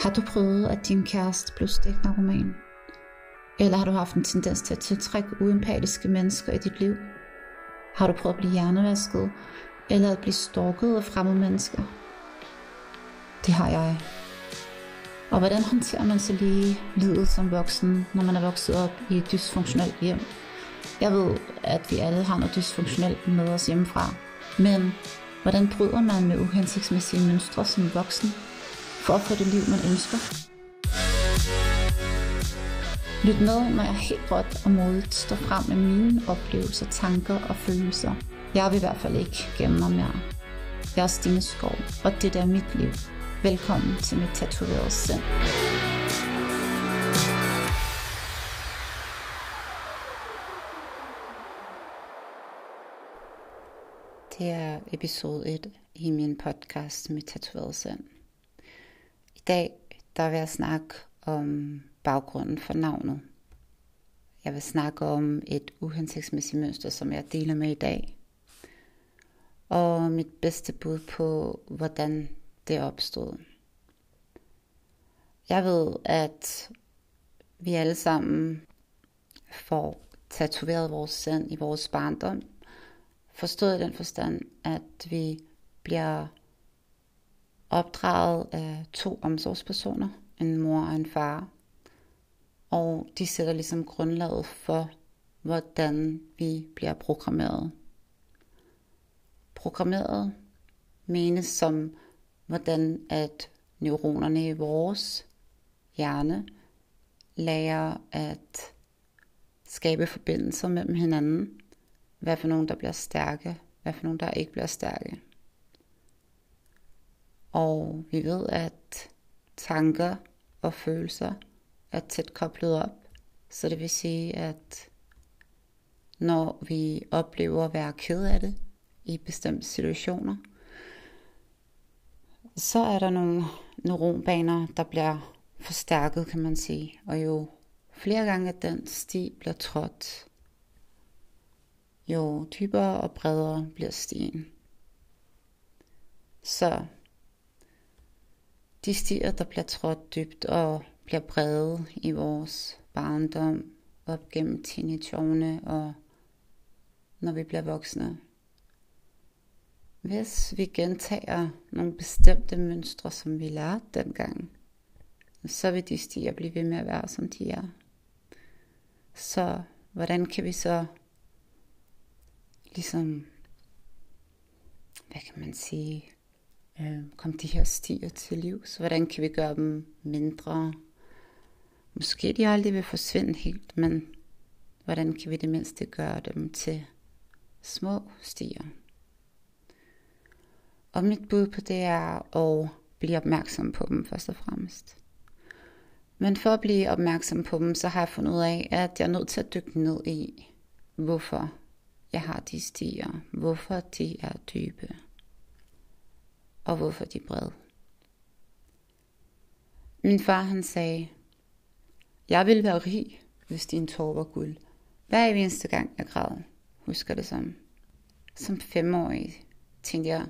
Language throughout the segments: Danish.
Har du prøvet, at din kæreste blev stiknarkoman? Eller har du haft en tendens til at tiltrække uempatiske mennesker i dit liv? Har du prøvet at blive hjernevasket, eller at blive stalket af fremmede mennesker? Det har jeg. Og hvordan håndterer man så lige livet som voksen, når man er vokset op i et dysfunktionelt hjem? Jeg ved, at vi alle har noget dysfunktionelt med os hjemmefra. Men hvordan bryder man med uhensigtsmæssige mønstre som voksen, for at få det liv, man ønsker? Lyt med, når jeg helt råt og modigt står frem med mine oplevelser, tanker og følelser. Jeg vil i hvert fald ikke gemme mig mere. Jeg er Stine Skov, og det er mit liv. Velkommen til mit tatoverede sind. Det er episode 1 i min podcast Mit tatoverede sind. Dag der vil jeg snakke om baggrunden for navnet. Jeg vil snakke om et uhensigtsmæssigt mønster, som jeg deler med i dag. Og mit bedste bud på, hvordan det opstod. Jeg ved, at vi alle sammen får tatoveret vores sind i vores barndom. Forstået i den forstand, at vi bliver opdraget af to omsorgspersoner, en mor og en far. Og de sætter ligesom grundlaget for, hvordan vi bliver programmeret. Programmeret menes som, hvordan at neuronerne i vores hjerne lærer at skabe forbindelser mellem hinanden. Hvad for nogen, der bliver stærke, hvad for nogen, der ikke bliver stærke. Og vi ved, at tanker og følelser er tæt koblet op. Så det vil sige, at når vi oplever at være ked af det i bestemte situationer, så er der nogle neuronbaner, der bliver forstærket, kan man sige. Og jo flere gange at den sti bliver trådt, jo dybere og bredere bliver stien. Så de stier, der bliver trådt dybt og bliver brede i vores barndom, op gennem teenageårene og når vi bliver voksne. Hvis vi gentager nogle bestemte mønstre, som vi lærte dengang, så vil de stier blive ved med at være, som de er. Så hvordan kan vi så ligesom, hvad kan man sige, øh, komme de her stier til livs? Hvordan kan vi gøre dem mindre? Måske de aldrig vil forsvinde helt, men hvordan kan vi det mindste gøre dem til små stier? Og mit bud på det er at blive opmærksom på dem først og fremmest. Men for at blive opmærksom på dem, så har jeg fundet ud af, at jeg er nødt til at dykke ned i, hvorfor jeg har de stier, hvorfor de er dybe, og hvorfor de er brede. Min far han sagde, jeg ville være rig, hvis din tår var guld. Hver eneste gang jeg græd, husker det som. Som femårig tænkte jeg,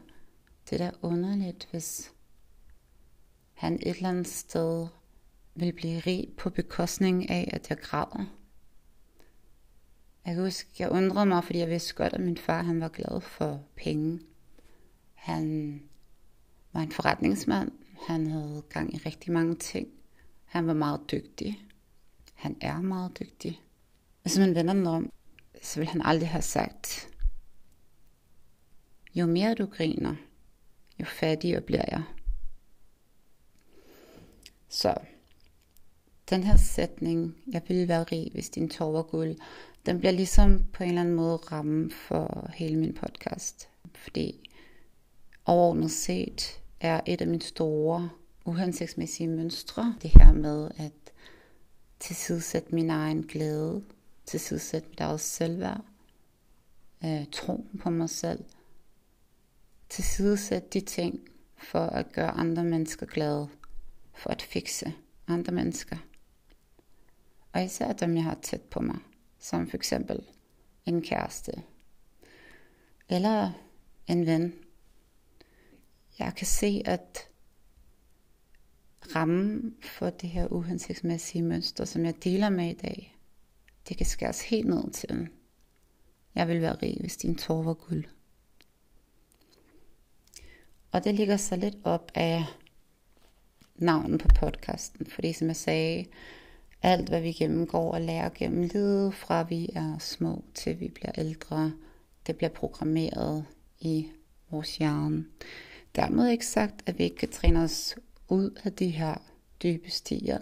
det er da underligt, hvis han et eller andet sted vil blive rig på bekostning af, at jeg græder. Jeg kan huske, jeg undrede mig, fordi jeg vidste godt, at min far han var glad for penge. Han var en forretningsmand. Han havde gang i rigtig mange ting. Han var meget dygtig. Han er meget dygtig. Hvis man vender den om, så vil han aldrig have sagt, jo mere du griner, jo fattigere bliver jeg. Så den her sætning, jeg ville være rig, hvis din tår var guld, den bliver ligesom på en eller anden måde ramme for hele min podcast. Fordi overordnet set er et af mine store uhensigtsmæssige mønstre, det her med at tilsidesætte min egen glæde, tilsidesætte mit eget selvværd, øh, troen på mig selv, tilsidesætte de ting for at gøre andre mennesker glade, for at fikse andre mennesker. Og især dem, jeg har tæt på mig, som for eksempel en kæreste, eller en ven. Jeg kan se, at ramme for det her uhensigtsmæssige mønster, som jeg deler med i dag, det kan skæres helt ned til. Jeg vil være rig, hvis din tår var guld. Og det ligger så lidt op af navnet på podcasten, fordi som jeg sagde, alt hvad vi gennemgår og lærer gennem livet, fra vi er små til vi bliver ældre, det bliver programmeret i vores hjerne. Dermed ikke sagt, at vi ikke kan træne os ud af de her dybe stier,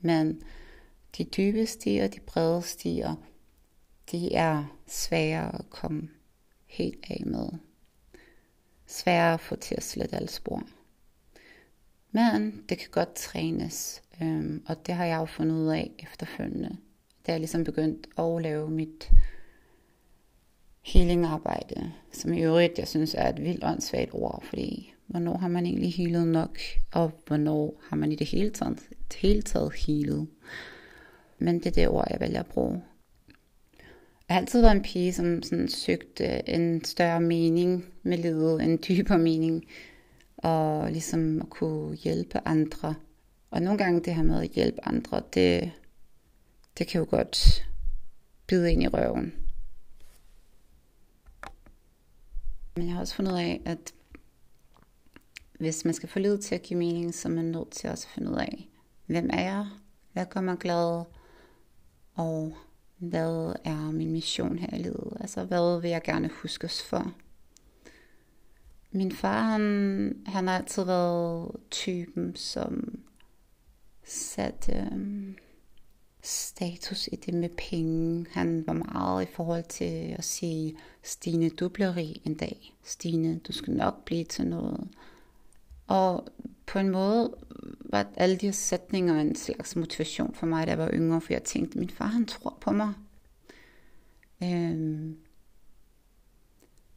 men de dybe stier, de brede stier, de er svære at komme helt af med. Svære at få til at slette alle spor. Men det kan godt trænes, øhm, og det har jeg jo fundet ud af efterfølgende. Da jeg ligesom begyndt at lave mit healingarbejde, som i øvrigt jeg synes er et vildt åndssvagt ord, fordi hvornår har man egentlig healet nok, og hvornår har man i det hele taget, det hele taget healet. Men det er det ord, jeg vælger at bruge. Jeg har altid været en pige, som sådan søgte en større mening med livet, en dybere mening, og ligesom at kunne hjælpe andre. Og nogle gange det her med at hjælpe andre, det, det kan jo godt bide ind i røven. Men jeg har også fundet ud af, at hvis man skal få livet til at give mening, så er man nødt til også at finde ud af, hvem er jeg? Hvad gør mig glad? Og hvad er min mission her i livet? Altså, hvad vil jeg gerne huskes for? Min far, han, han har altid været typen, som satte Øh, status i det med penge. Han var meget i forhold til at sige, Stine, du bliver rig en dag. Stine, du skal nok blive til noget. Og på en måde var alle de her sætninger en slags motivation for mig, da jeg var yngre, for jeg tænkte, min far han tror på mig. Øhm.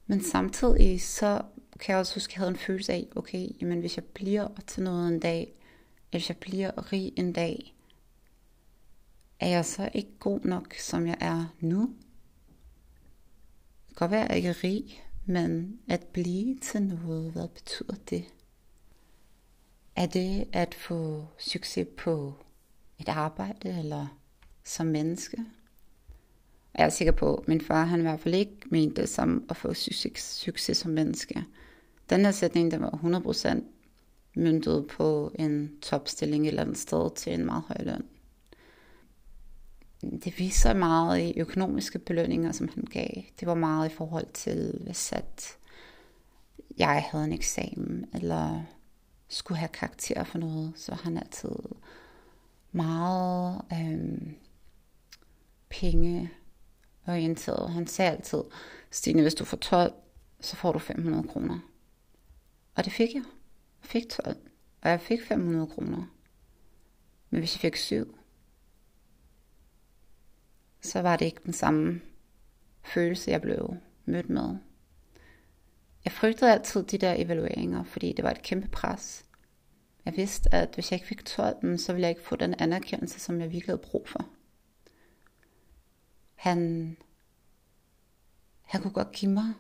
Men samtidig så kan jeg også huske, at jeg havde en følelse af, okay, jamen hvis jeg bliver til noget en dag, eller hvis jeg bliver rig en dag, er jeg så ikke god nok, som jeg er nu? Det kan godt være, at jeg ikke er rig, men at blive til noget, hvad betyder det? Er det at få succes på et arbejde eller som menneske? Jeg er sikker på, at min far han i hvert fald ikke mente det som at få succes, succes som menneske. Den her sætning, der var 100% myntet på en topstilling et eller andet sted til en meget høj løn. Det viser meget i økonomiske belønninger, som han gav. Det var meget i forhold til, hvis at jeg havde en eksamen, eller skulle have karakter for noget, så han altid meget øhm, pengeorienteret. Han sagde altid, Stine, hvis du får 12, så får du 500 kroner. Og det fik jeg. Jeg fik 12, og jeg fik 500 kroner. Men hvis jeg fik 7, så var det ikke den samme følelse, jeg blev mødt med. Jeg frygtede altid de der evalueringer, fordi det var et kæmpe pres. Jeg vidste, at hvis jeg ikke fik 12, så ville jeg ikke få den anerkendelse, som jeg virkelig havde brug for. Han, han kunne godt give mig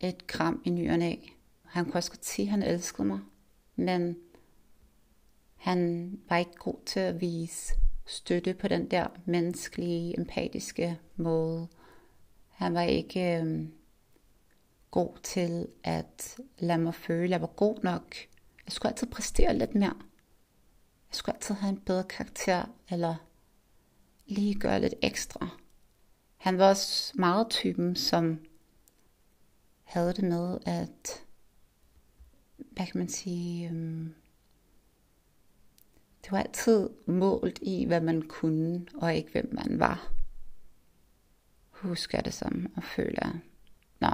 et kram i nyerne af. Han kunne også godt sige, at han elskede mig. Men han var ikke god til at vise støtte på den der menneskelige, empatiske måde. Han var ikke øh, god til at lade mig føle, at jeg var god nok. Jeg skulle altid præstere lidt mere. Jeg skulle altid have en bedre karakter, eller lige gøre lidt ekstra. Han var også meget typen, som havde det med, at, hvad kan man sige, øhm, det var altid målt i, hvad man kunne, og ikke hvem man var. Husker det som, og føler, nå,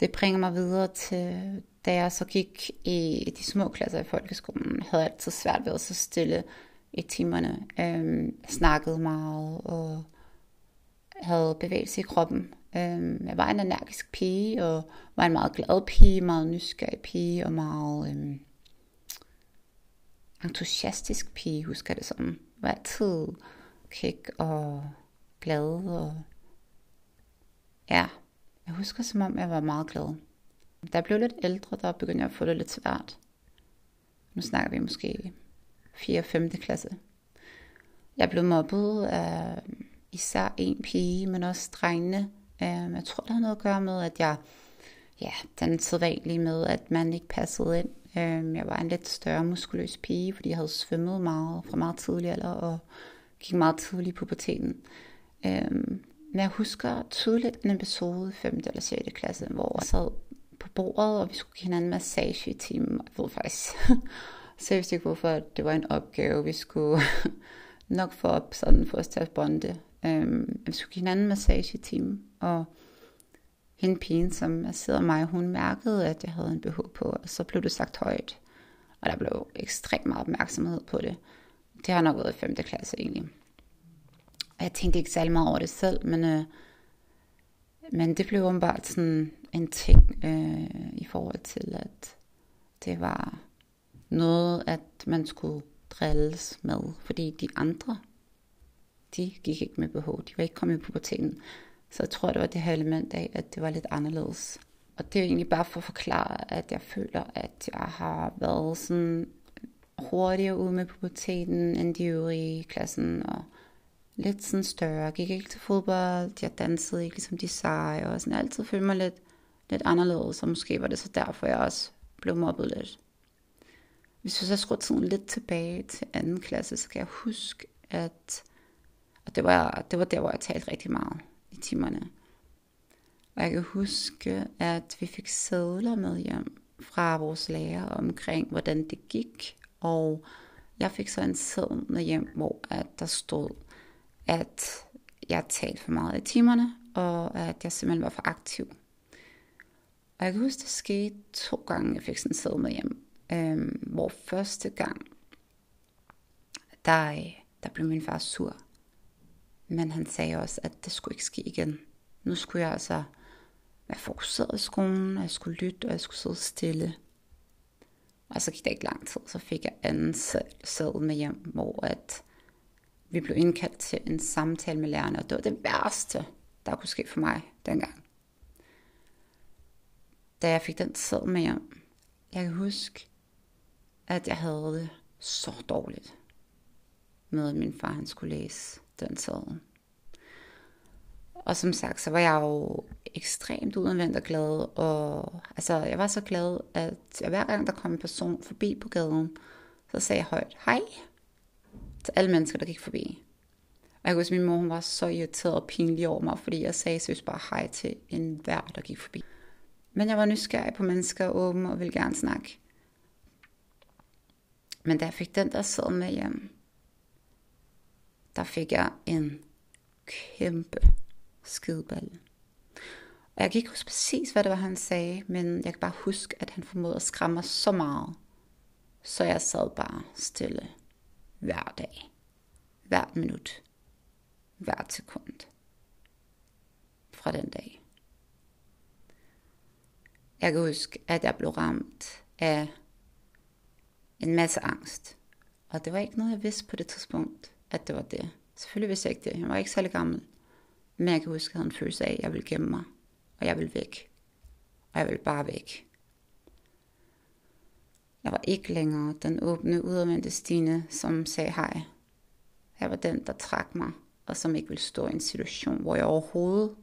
det bringer mig videre til, da jeg så gik i de små klasser i folkeskolen, havde jeg altid svært ved at så stille i timerne. Øhm, snakkede meget, og havde bevægelse i kroppen. Øhm, jeg var en energisk pige, og var en meget glad pige, meget nysgerrig pige, og meget øhm, entusiastisk pige, husker jeg det som. Var altid kæk og glad, og ja, jeg husker som om, jeg var meget glad. Da jeg blev lidt ældre, der begyndte jeg at få det lidt svært. Nu snakker vi måske 4. og 5. klasse. Jeg blev mobbet af især en pige, men også drengene. Øhm, jeg tror, det har noget at gøre med, at jeg, ja, den sædvanlige med, at man ikke passede ind. Øhm, jeg var en lidt større muskuløs pige, fordi jeg havde svømmet meget fra meget tidlig alder, og gik meget tidligt på puberteten. Øhm, men jeg husker tydeligt en episode i 5. eller 6. klasse, hvor jeg sad på bordet, og vi skulle give hinanden massage i timen. Jeg ved faktisk seriøst ikke, hvorfor det var en opgave, vi skulle nok få op, sådan for os til at bonde. Øhm, vi skulle give hinanden massage i timen, og hende pigen, som sidder mig, hun mærkede, at jeg havde en BH på, og så blev det sagt højt. Og der blev ekstremt meget opmærksomhed på det. Det har nok været i 5. klasse egentlig. Og jeg tænkte ikke særlig meget over det selv, men, øh, men det blev åbenbart sådan en ting øh, i forhold til, at det var noget, at man skulle drilles med, fordi de andre, de gik ikke med BH, de var ikke kommet i puberteten. Så jeg tror, det var det her element af, at det var lidt anderledes. Og det er egentlig bare for at forklare, at jeg føler, at jeg har været sådan hurtigere ude med puberteten end de øvrige i klassen, og lidt sådan større. Jeg gik ikke til fodbold, jeg dansede ikke ligesom de seje, og sådan altid følte mig lidt, lidt anderledes, og måske var det så derfor, jeg også blev mobbet lidt. Hvis vi så skruer tiden lidt tilbage til anden klasse, så kan jeg huske, at og det var, det var der, hvor jeg talte rigtig meget i timerne. Og jeg kan huske, at vi fik sædler med hjem fra vores lærer omkring, hvordan det gik. Og jeg fik så en sædl med hjem, hvor at der stod, at jeg talte for meget i timerne, og at jeg simpelthen var for aktiv. Og jeg kan huske, det skete to gange, jeg fik sådan en sædl med hjem. Øhm, hvor første gang, der, øh, der blev min far sur. Men han sagde også, at det skulle ikke ske igen. Nu skulle jeg altså være fokuseret i skolen, og jeg skulle lytte, og jeg skulle sidde stille. Og så gik det ikke lang tid, så fik jeg anden sædel med hjem, hvor at vi blev indkaldt til en samtale med lærerne, og det var det værste, der kunne ske for mig dengang. Da jeg fik den sæd med hjem, jeg kan huske, at jeg havde det så dårligt med, at min far han skulle læse den tid. Og som sagt, så var jeg jo ekstremt udadvendt og glad, og altså, jeg var så glad, at jeg, hver gang der kom en person forbi på gaden, så sagde jeg højt, hej, til alle mennesker, der gik forbi. Og jeg kan huske, at min mor hun var så irriteret og pinlig over mig, fordi jeg sagde seriøst bare hej til en hver, der gik forbi. Men jeg var nysgerrig på mennesker, åben og ville gerne snakke. Men da jeg fik den der sæd med hjem, der fik jeg en kæmpe skideballe. Og jeg kan ikke huske præcis, hvad det var, han sagde, men jeg kan bare huske, at han formåede at skræmme mig så meget. Så jeg sad bare stille hver dag, hvert minut, hvert sekund fra den dag. Jeg kan huske, at jeg blev ramt af en masse angst. Og det var ikke noget, jeg vidste på det tidspunkt, at det var det. Selvfølgelig vidste jeg ikke det. Jeg var ikke særlig gammel. Men jeg kan huske, at jeg havde en følelse af, at jeg ville gemme mig. Og jeg ville væk. Og jeg ville bare væk. Jeg var ikke længere den åbne, udadvendte Stine, som sagde hej. Jeg var den, der trak mig, og som ikke ville stå i en situation, hvor jeg overhovedet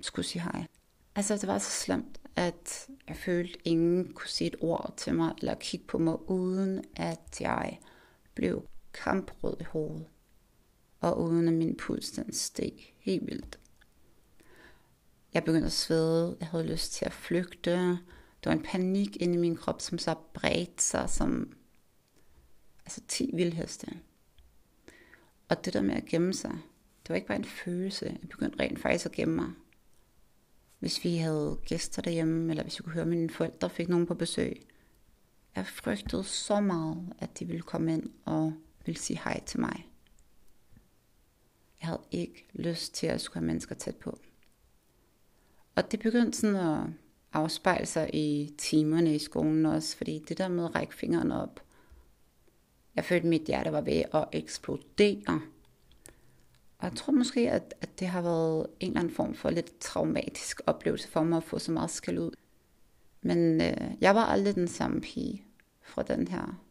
skulle sige hej. Altså, det var så slemt, at jeg følte, at ingen kunne sige et ord til mig, eller kigge på mig, uden at jeg blev kamprød i hovedet, og uden at min puls den steg helt vildt. Jeg begyndte at svede, jeg havde lyst til at flygte, der var en panik inde i min krop, som så bredte sig som altså 10 vildheste. Og det der med at gemme sig, det var ikke bare en følelse. Jeg begyndte rent faktisk at gemme mig. Hvis vi havde gæster derhjemme, eller hvis jeg kunne høre, at mine forældre fik nogen på besøg. Jeg frygtede så meget, at de ville komme ind og ville sige hej til mig. Jeg havde ikke lyst til at skulle have mennesker tæt på. Og det begyndte sådan at afspejle sig i timerne i skolen også, fordi det der med at række fingeren op, jeg følte, at mit hjerte var ved at eksplodere. Og jeg tror måske, at, at det har været en eller anden form for lidt traumatisk oplevelse for mig at få så meget skal ud. Men øh, jeg var aldrig den samme pige fra den her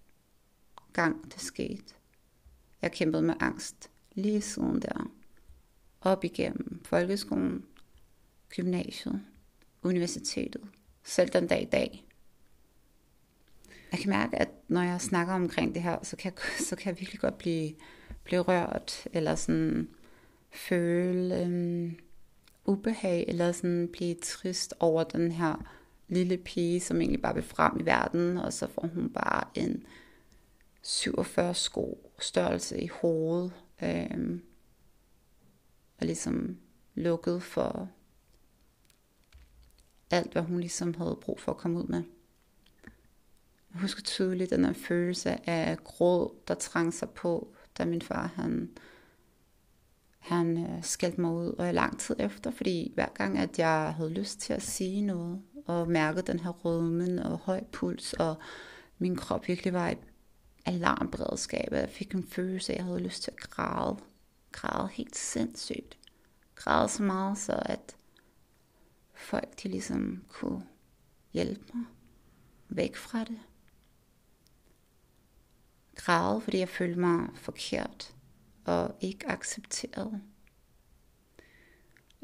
gang det skete. Jeg kæmpede med angst lige siden der. Op igennem folkeskolen, gymnasiet, universitetet, selv den dag i dag. Jeg kan mærke, at når jeg snakker omkring det her, så kan jeg, så kan jeg virkelig godt blive, blive rørt, eller sådan føle øhm, ubehag, eller sådan blive trist over den her lille pige, som egentlig bare vil frem i verden, og så får hun bare en 47 sko størrelse i hovedet, øh, og ligesom lukket for alt, hvad hun ligesom havde brug for at komme ud med. Jeg husker tydeligt den her følelse af gråd, der trængte sig på, da min far han, han øh, skældte mig ud, og i lang tid efter, fordi hver gang, at jeg havde lyst til at sige noget, og mærkede den her rødmen og høj puls, og min krop virkelig var i alarmberedskabet. jeg fik en følelse at jeg havde lyst til at græde. Græde helt sindssygt. Græde så meget, så at folk de ligesom kunne hjælpe mig væk fra det. Græde, fordi jeg følte mig forkert og ikke accepteret.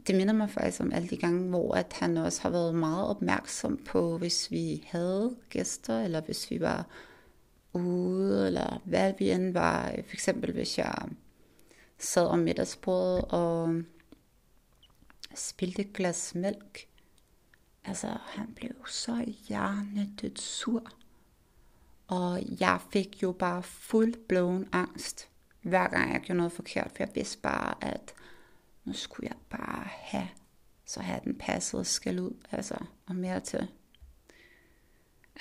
Det minder mig faktisk om alle de gange, hvor at han også har været meget opmærksom på, hvis vi havde gæster, eller hvis vi var ude, eller hvad vi end var. For eksempel hvis jeg sad om middagsbordet og spildte et glas mælk. Altså, han blev så hjernedødt sur. Og jeg fik jo bare fuldblåen angst, hver gang jeg gjorde noget forkert, for jeg vidste bare, at nu skulle jeg bare have, så have den passet skal ud, altså, og mere til.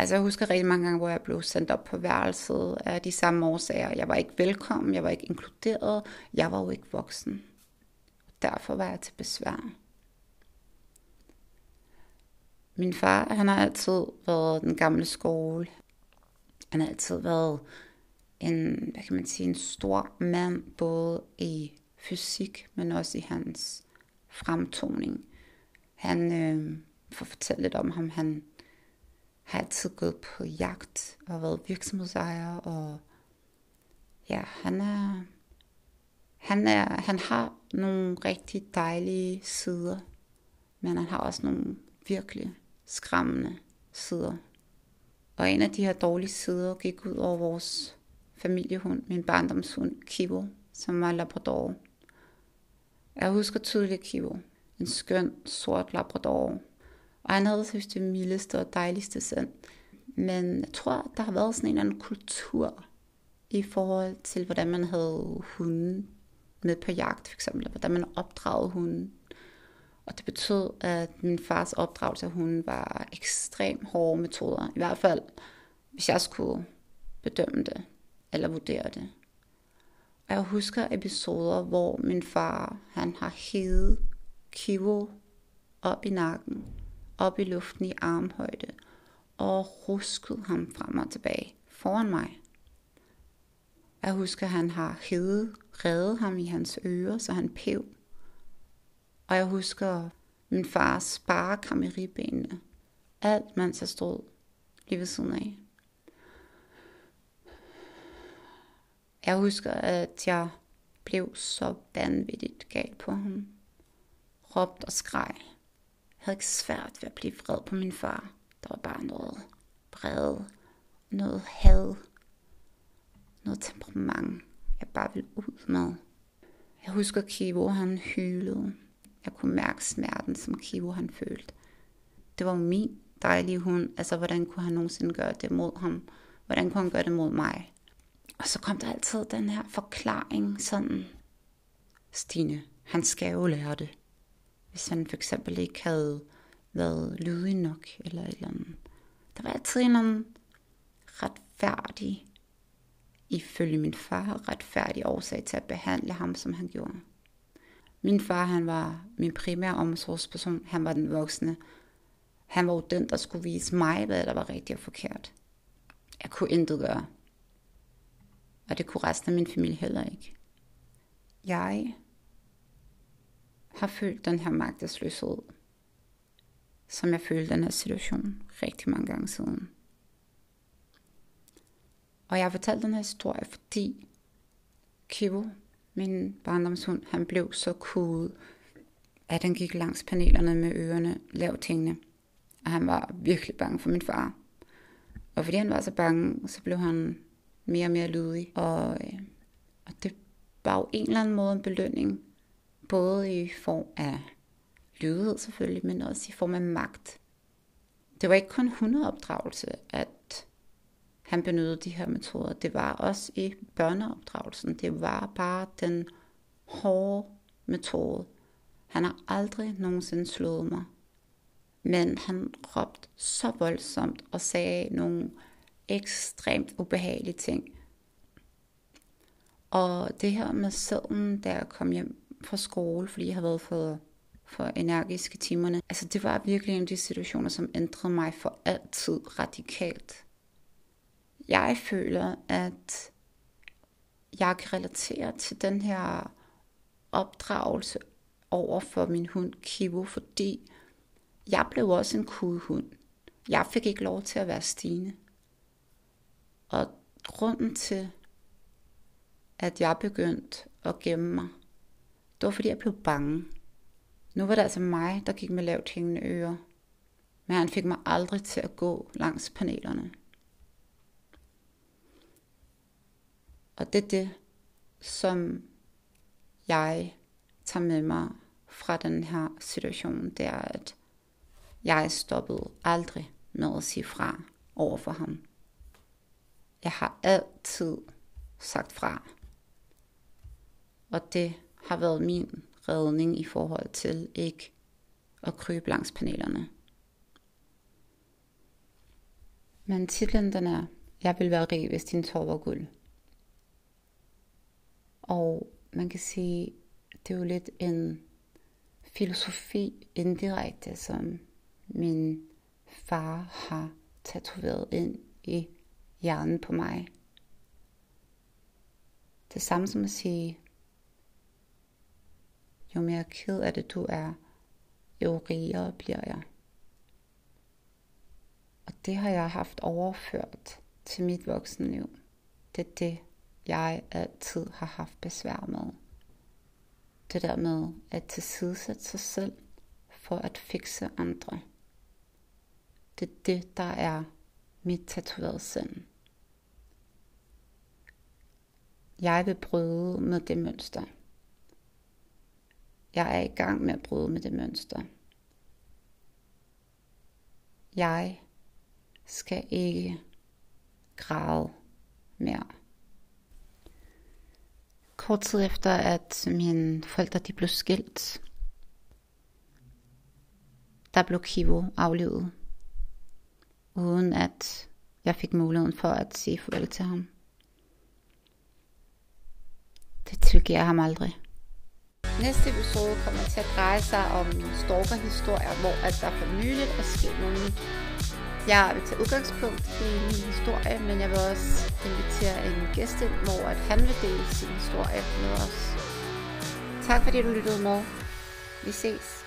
Altså jeg husker rigtig mange gange, hvor jeg blev sendt op på værelset af de samme årsager. Jeg var ikke velkommen, jeg var ikke inkluderet, jeg var jo ikke voksen. Derfor var jeg til besvær. Min far, han har altid været den gamle skole. Han har altid været en, hvad kan man sige, en stor mand, både i fysik, men også i hans fremtoning. Han, øh, for at fortælle lidt om ham, han har altid gået på jagt og været virksomhedsejer, og ja, han er, han er, han har nogle rigtig dejlige sider, men han har også nogle virkelig skræmmende sider. Og en af de her dårlige sider gik ud over vores familiehund, min barndomshund Kibo, som var labrador. Jeg husker tydeligt Kibo, en skøn sort labrador. Og han havde synes det mildeste og dejligste sind. Men jeg tror, der har været sådan en eller anden kultur i forhold til, hvordan man havde hunden med på jagt, for eksempel, hvordan man opdragede hunden. Og det betød, at min fars opdragelse af hunden var ekstremt hårde metoder. I hvert fald, hvis jeg skulle bedømme det, eller vurdere det. Og jeg husker episoder, hvor min far, han har hævet Kivo op i nakken, op i luften i armhøjde, og ruskede ham frem og tilbage foran mig. Jeg husker, at han har hede reddet ham i hans ører, så han pev. Og jeg husker min fars ham i ribbenene. Alt mens jeg stod lige ved siden af. Jeg husker, at jeg blev så vanvittigt gal på ham. Råbt og skreg. Jeg havde ikke svært ved at blive vred på min far. Der var bare noget vrede, noget had, noget temperament, jeg bare ville ud med. Jeg husker Kivo, han hylede. Jeg kunne mærke smerten, som Kivo han følte. Det var min dejlige hund. Altså, hvordan kunne han nogensinde gøre det mod ham? Hvordan kunne han gøre det mod mig? Og så kom der altid den her forklaring, sådan, Stine, han skal jo lære det. Hvis han for eksempel ikke havde været lydig nok, eller et eller andet. Der var altid en eller anden retfærdig, ifølge min far, retfærdig årsag til at behandle ham, som han gjorde. Min far, han var min primære omsorgsperson. Han var den voksne. Han var jo den, der skulle vise mig, hvad der var rigtigt og forkert. Jeg kunne intet gøre. Og det kunne resten af min familie heller ikke. Jeg har følt den her magtesløshed, som jeg følte den her situation rigtig mange gange siden. Og jeg har fortalt den her historie, fordi Kibo, min barndomshund, han blev så kudet, at han gik langs panelerne med ørerne lavt tingene. Og han var virkelig bange for min far. Og fordi han var så bange, så blev han mere og mere lydig. Og, øh, og det var jo en eller anden måde en belønning, både i form af lydighed selvfølgelig, men også i form af magt. Det var ikke kun hundeopdragelse, at han benyttede de her metoder. Det var også i børneopdragelsen. Det var bare den hårde metode. Han har aldrig nogensinde slået mig. Men han råbte så voldsomt og sagde nogle ekstremt ubehagelige ting. Og det her med sædlen, da jeg kom hjem fra skole, fordi jeg havde været for, for energiske timerne, altså det var virkelig en af de situationer, som ændrede mig for altid radikalt. Jeg føler, at jeg kan relatere til den her opdragelse over for min hund Kivo, fordi jeg blev også en kudehund. Jeg fik ikke lov til at være Stine. Og grunden til, at jeg begyndte at gemme mig, det var fordi jeg blev bange. Nu var det altså mig, der gik med lavt hængende ører. Men han fik mig aldrig til at gå langs panelerne. Og det er det, som jeg tager med mig fra den her situation, det er, at jeg stoppede aldrig med at sige fra over for ham. Jeg har altid sagt fra. Og det har været min redning i forhold til ikke at krybe langs panelerne. Men titlen den er, Jeg vil være rig, hvis din tår var guld. Og man kan sige, det er jo lidt en filosofi indirekte, som min far har tatoveret ind i hjernen på mig. Det samme som at sige, jo mere ked af det du er, jo rigere bliver jeg. Og det har jeg haft overført til mit voksenliv. Det er det, jeg altid har haft besvær med. Det der med at tilsidesætte sig selv for at fikse andre. Det er det, der er mit tatoverede sind. Jeg vil bryde med det mønster. Jeg er i gang med at bryde med det mønster. Jeg skal ikke græde mere. Kort tid efter, at mine forældre de blev skilt, der blev Kivo aflevet, uden at jeg fik muligheden for at sige farvel til ham. Det tilgiver jeg ham aldrig. Næste episode kommer til at dreje sig om min stalkerhistorie, hvor at der for nyligt er sket nogle. Jeg vil tage udgangspunkt i min historie, men jeg vil også invitere en gæst ind, hvor at han vil dele sin historie med os. Tak fordi du lyttede med. Vi ses.